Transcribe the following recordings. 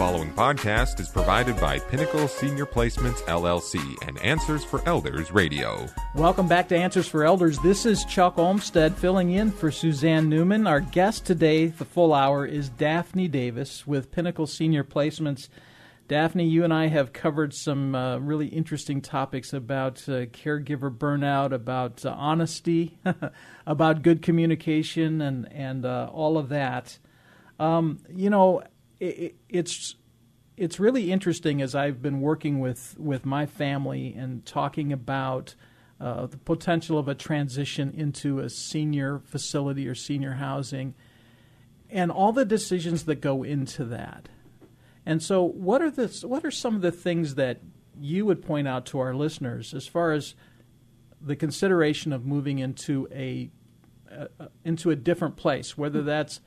following podcast is provided by Pinnacle Senior Placements LLC and Answers for Elders Radio. Welcome back to Answers for Elders. This is Chuck Olmstead filling in for Suzanne Newman. Our guest today, the full hour, is Daphne Davis with Pinnacle Senior Placements. Daphne, you and I have covered some uh, really interesting topics about uh, caregiver burnout, about uh, honesty, about good communication, and and uh, all of that. Um, you know, it, it's it's really interesting as I've been working with with my family and talking about uh, the potential of a transition into a senior facility or senior housing, and all the decisions that go into that. And so, what are the what are some of the things that you would point out to our listeners as far as the consideration of moving into a uh, into a different place, whether that's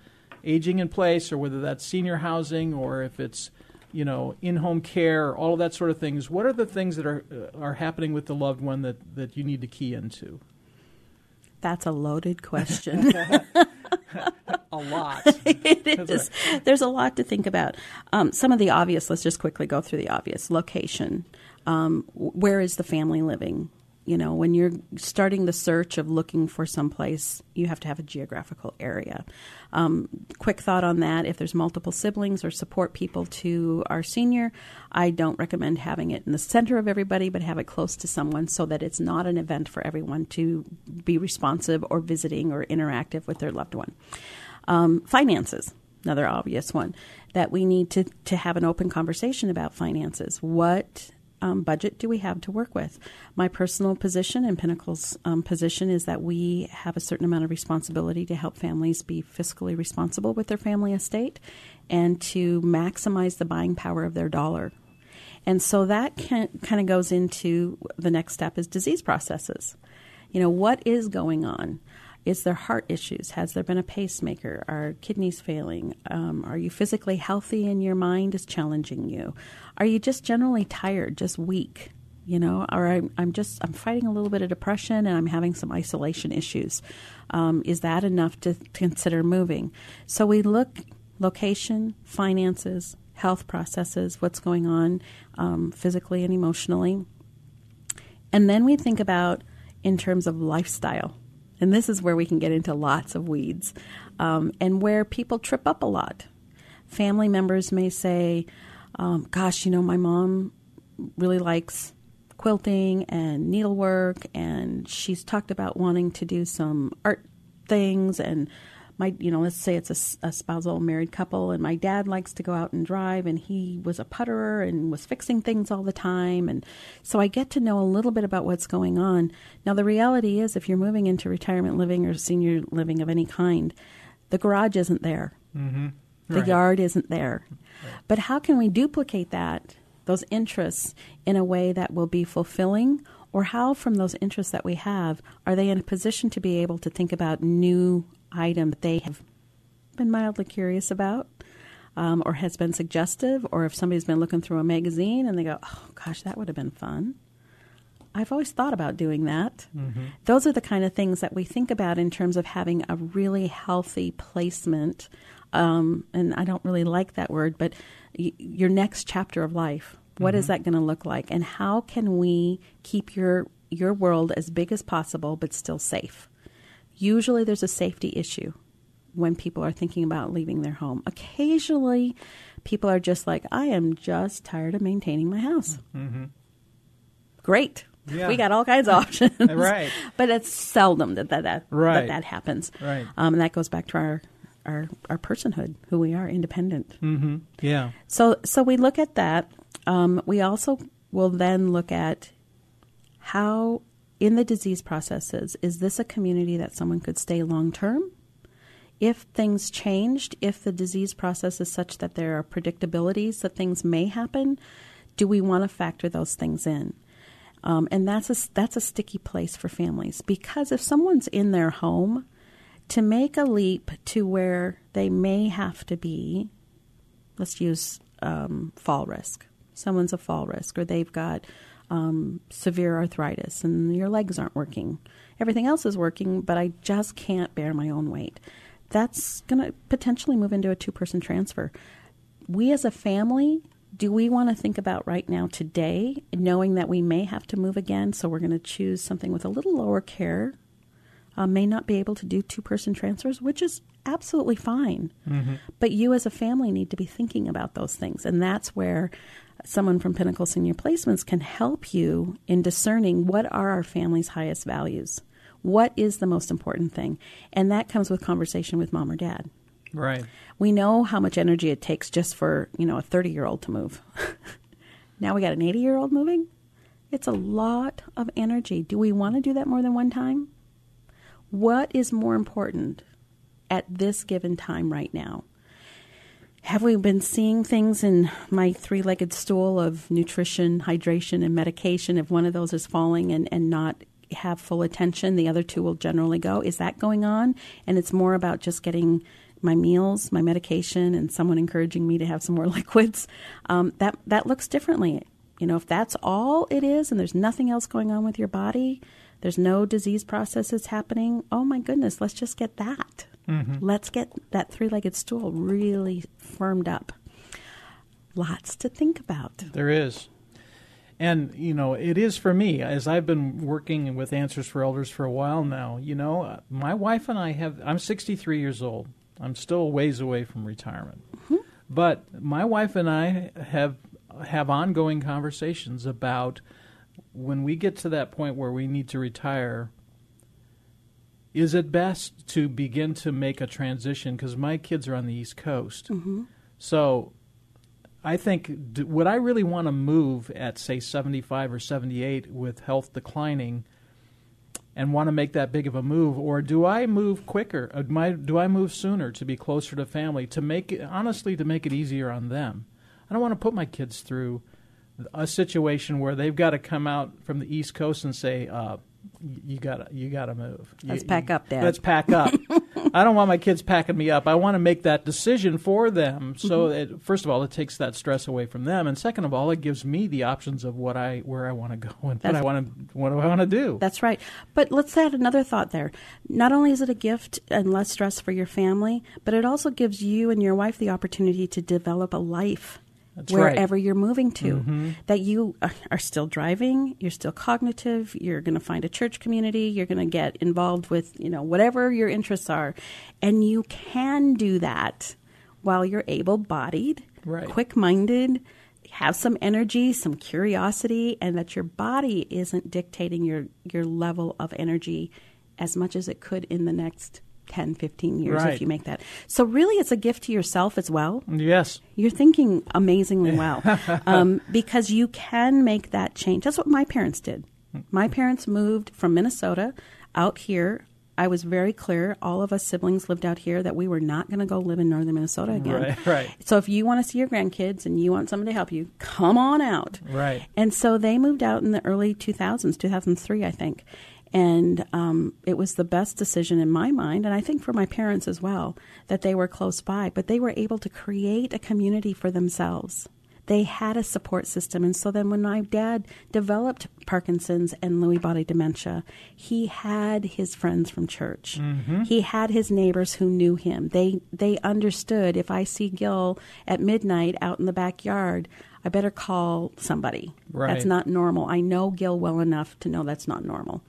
aging in place or whether that's senior housing or if it's you know in-home care or all of that sort of things what are the things that are uh, are happening with the loved one that that you need to key into? That's a loaded question. A lot. It is. there's a lot to think about. Um, some of the obvious let's just quickly go through the obvious. Location. Um, where is the family living you know, when you're starting the search of looking for someplace, you have to have a geographical area. Um, quick thought on that if there's multiple siblings or support people to our senior, I don't recommend having it in the center of everybody, but have it close to someone so that it's not an event for everyone to be responsive or visiting or interactive with their loved one. Um, finances, another obvious one that we need to, to have an open conversation about finances. What um, budget do we have to work with? My personal position and Pinnacle's um, position is that we have a certain amount of responsibility to help families be fiscally responsible with their family estate and to maximize the buying power of their dollar. And so that can, kind of goes into the next step is disease processes. You know, what is going on? Is there heart issues? Has there been a pacemaker? Are kidneys failing? Um, are you physically healthy and your mind is challenging you? Are you just generally tired, just weak? You know, or I'm, I'm just I'm fighting a little bit of depression and I'm having some isolation issues. Um, is that enough to consider moving? So we look location, finances, health processes, what's going on um, physically and emotionally, and then we think about in terms of lifestyle and this is where we can get into lots of weeds um, and where people trip up a lot. Family members may say, um, Gosh, you know, my mom really likes quilting and needlework, and she's talked about wanting to do some art things and my you know let's say it's a, a, spousal married couple and my dad likes to go out and drive and he was a putterer and was fixing things all the time and so i get to know a little bit about what's going on now the reality is if you're moving into retirement living or senior living of any kind the garage isn't there mm-hmm. the right. yard isn't there right. but how can we duplicate that those interests in a way that will be fulfilling or how from those interests that we have are they in a position to be able to think about new item that they have been mildly curious about um, or has been suggestive, or if somebody's been looking through a magazine and they go, oh gosh, that would have been fun. I've always thought about doing that. Mm-hmm. Those are the kind of things that we think about in terms of having a really healthy placement. Um, and I don't really like that word, but y- your next chapter of life. What mm-hmm. is that going to look like, and how can we keep your your world as big as possible but still safe? Usually there's a safety issue when people are thinking about leaving their home. Occasionally, people are just like, I am just tired of maintaining my house. Mm-hmm. Great. Yeah. We got all kinds of options. right. But it's seldom that that, that, right. that, that happens. Right. Um, and that goes back to our, our, our personhood, who we are, independent. Mm-hmm. Yeah. So, so we look at that. Um, we also will then look at how in the disease processes, is this a community that someone could stay long term? If things changed, if the disease process is such that there are predictabilities that things may happen, do we want to factor those things in? Um, and that's a, that's a sticky place for families because if someone's in their home, to make a leap to where they may have to be, let's use um, fall risk. Someone's a fall risk, or they've got um, severe arthritis and your legs aren't working. Everything else is working, but I just can't bear my own weight. That's going to potentially move into a two person transfer. we as a family, do we want to think about right now today, knowing that we may have to move again? So we're going to choose something with a little lower care. Uh, may not be able to do two person transfers, which is absolutely fine. Mm-hmm. But you as a family need to be thinking about those things. And that's where someone from Pinnacle Senior Placements can help you in discerning what are our family's highest values. What is the most important thing? And that comes with conversation with mom or dad. Right. We know how much energy it takes just for, you know, a 30-year-old to move. now we got an 80-year-old moving? It's a lot of energy. Do we want to do that more than one time? What is more important at this given time right now? Have we been seeing things in my three legged stool of nutrition, hydration, and medication? If one of those is falling and, and not have full attention, the other two will generally go. Is that going on? And it's more about just getting my meals, my medication, and someone encouraging me to have some more liquids. Um, that that looks differently. You know, if that's all it is, and there's nothing else going on with your body, there's no disease processes happening. Oh my goodness, let's just get that. Mm-hmm. Let's get that three legged stool really firmed up. Lots to think about. There is. And, you know, it is for me, as I've been working with Answers for Elders for a while now, you know, my wife and I have, I'm 63 years old. I'm still ways away from retirement. Mm-hmm. But my wife and I have have ongoing conversations about when we get to that point where we need to retire, is it best to begin to make a transition? Because my kids are on the East Coast. Mm-hmm. So I think, would I really want to move at, say, 75 or 78 with health declining? and want to make that big of a move, or do I move quicker? Uh, do I move sooner to be closer to family? To make it, honestly, to make it easier on them. I don't want to put my kids through a situation where they've got to come out from the East Coast and say, uh, "You got to, you got to move. Let's you, pack up, Dad. Let's pack up." I don't want my kids packing me up. I want to make that decision for them. So, mm-hmm. it, first of all, it takes that stress away from them, and second of all, it gives me the options of what I where I want to go and That's, what I want to what do I want to do. That's right. But let's add another thought there. Not only is it a gift and less stress for your family, but it also gives you and your wife the opportunity to develop a life that's wherever right. you're moving to. Mm-hmm. That you are still driving, you're still cognitive, you're going to find a church community, you're going to get involved with, you know, whatever your interests are. And you can do that while you're able bodied, right. quick minded, have some energy, some curiosity, and that your body isn't dictating your, your level of energy as much as it could in the next 10, 15 years right. if you make that. So, really, it's a gift to yourself as well. Yes. You're thinking amazingly well um, because you can make that change. That's what my parents did. My parents moved from Minnesota out here. I was very clear, all of us siblings lived out here, that we were not going to go live in northern Minnesota again. Right, right. So, if you want to see your grandkids and you want someone to help you, come on out. Right. And so they moved out in the early 2000s, 2003, I think. And um, it was the best decision in my mind, and I think for my parents as well, that they were close by. But they were able to create a community for themselves. They had a support system. And so then when my dad developed Parkinson's and Lewy body dementia, he had his friends from church. Mm-hmm. He had his neighbors who knew him. They, they understood if I see Gil at midnight out in the backyard, I better call somebody. Right. That's not normal. I know Gil well enough to know that's not normal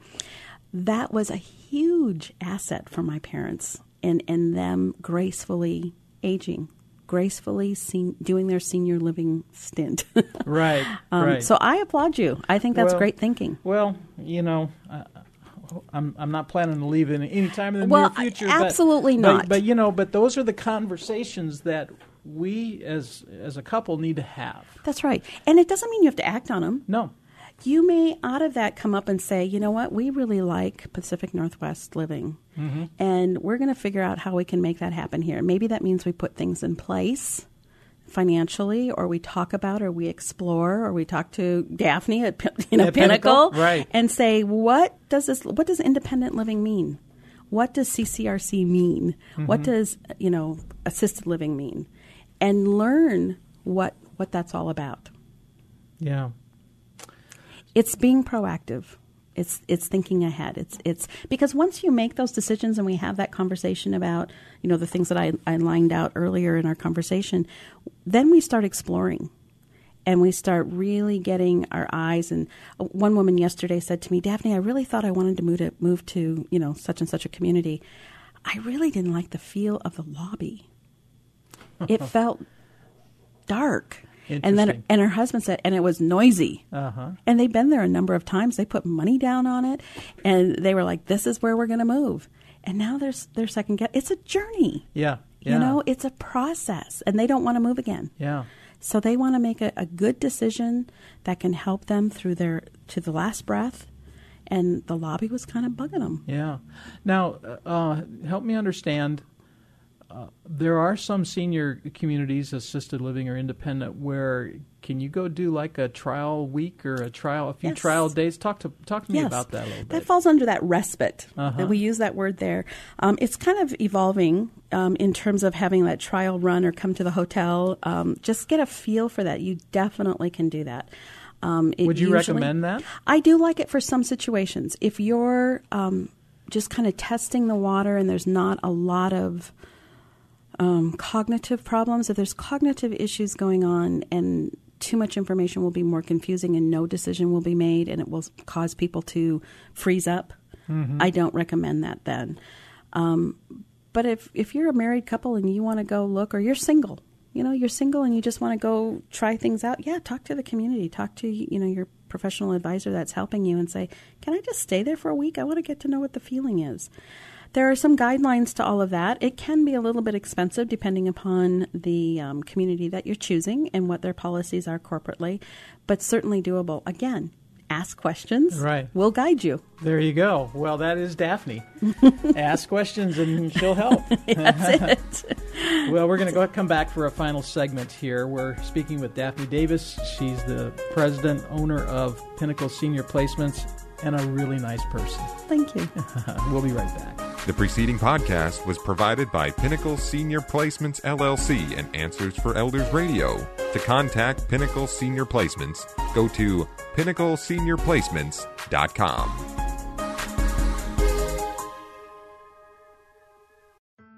that was a huge asset for my parents and, and them gracefully aging, gracefully sen- doing their senior living stint. right, um, right. So I applaud you. I think that's well, great thinking. Well, you know, uh, I'm I'm not planning to leave in any time in the well, near future. Absolutely but, not. But, but you know, but those are the conversations that we as as a couple need to have. That's right, and it doesn't mean you have to act on them. No, you may out of that come up and say, you know what, we really like Pacific Northwest living. Mm-hmm. And we're going to figure out how we can make that happen here. Maybe that means we put things in place financially, or we talk about, or we explore, or we talk to Daphne at you know, Pinnacle, Pinnacle, right. and say, what does this, what does independent living mean? What does CCRC mean? Mm-hmm. What does you know assisted living mean? And learn what what that's all about. Yeah. It's being proactive. It's it's thinking ahead. It's it's because once you make those decisions and we have that conversation about you know the things that I, I lined out earlier in our conversation, then we start exploring and we start really getting our eyes and one woman yesterday said to me daphne i really thought i wanted to move to move to you know such and such a community i really didn't like the feel of the lobby it felt dark and then and her husband said and it was noisy. Uh-huh. and they've been there a number of times. They put money down on it and they were like this is where we're going to move. And now there's their second guess it's a journey. Yeah, yeah. you know it's a process and they don't want to move again. Yeah. So they want to make a, a good decision that can help them through their to the last breath and the lobby was kind of bugging them. Yeah. Now, uh, help me understand uh, there are some senior communities, assisted living or independent, where can you go do like a trial week or a trial, a few yes. trial days? Talk to talk to me about that a little bit. That falls under that respite. Uh-huh. We use that word there. Um, it's kind of evolving um, in terms of having that trial run or come to the hotel. Um, just get a feel for that. You definitely can do that. Um, Would you usually, recommend that? I do like it for some situations. If you're um, just kind of testing the water and there's not a lot of um, cognitive problems, if there's cognitive issues going on and too much information will be more confusing and no decision will be made and it will cause people to freeze up, mm-hmm. I don't recommend that then. Um, but if, if you're a married couple and you want to go look, or you're single, you know, you're single and you just want to go try things out, yeah, talk to the community, talk to, you know, your professional advisor that's helping you and say, can I just stay there for a week? I want to get to know what the feeling is. There are some guidelines to all of that. It can be a little bit expensive depending upon the um, community that you're choosing and what their policies are corporately, but certainly doable. Again, ask questions. Right. We'll guide you. There you go. Well, that is Daphne. ask questions and she'll help. That's it. well, we're going to go come back for a final segment here. We're speaking with Daphne Davis. She's the president, owner of Pinnacle Senior Placements, and a really nice person. Thank you. we'll be right back. The preceding podcast was provided by Pinnacle Senior Placements LLC and Answers for Elders Radio. To contact Pinnacle Senior Placements, go to pinnacleseniorplacements.com.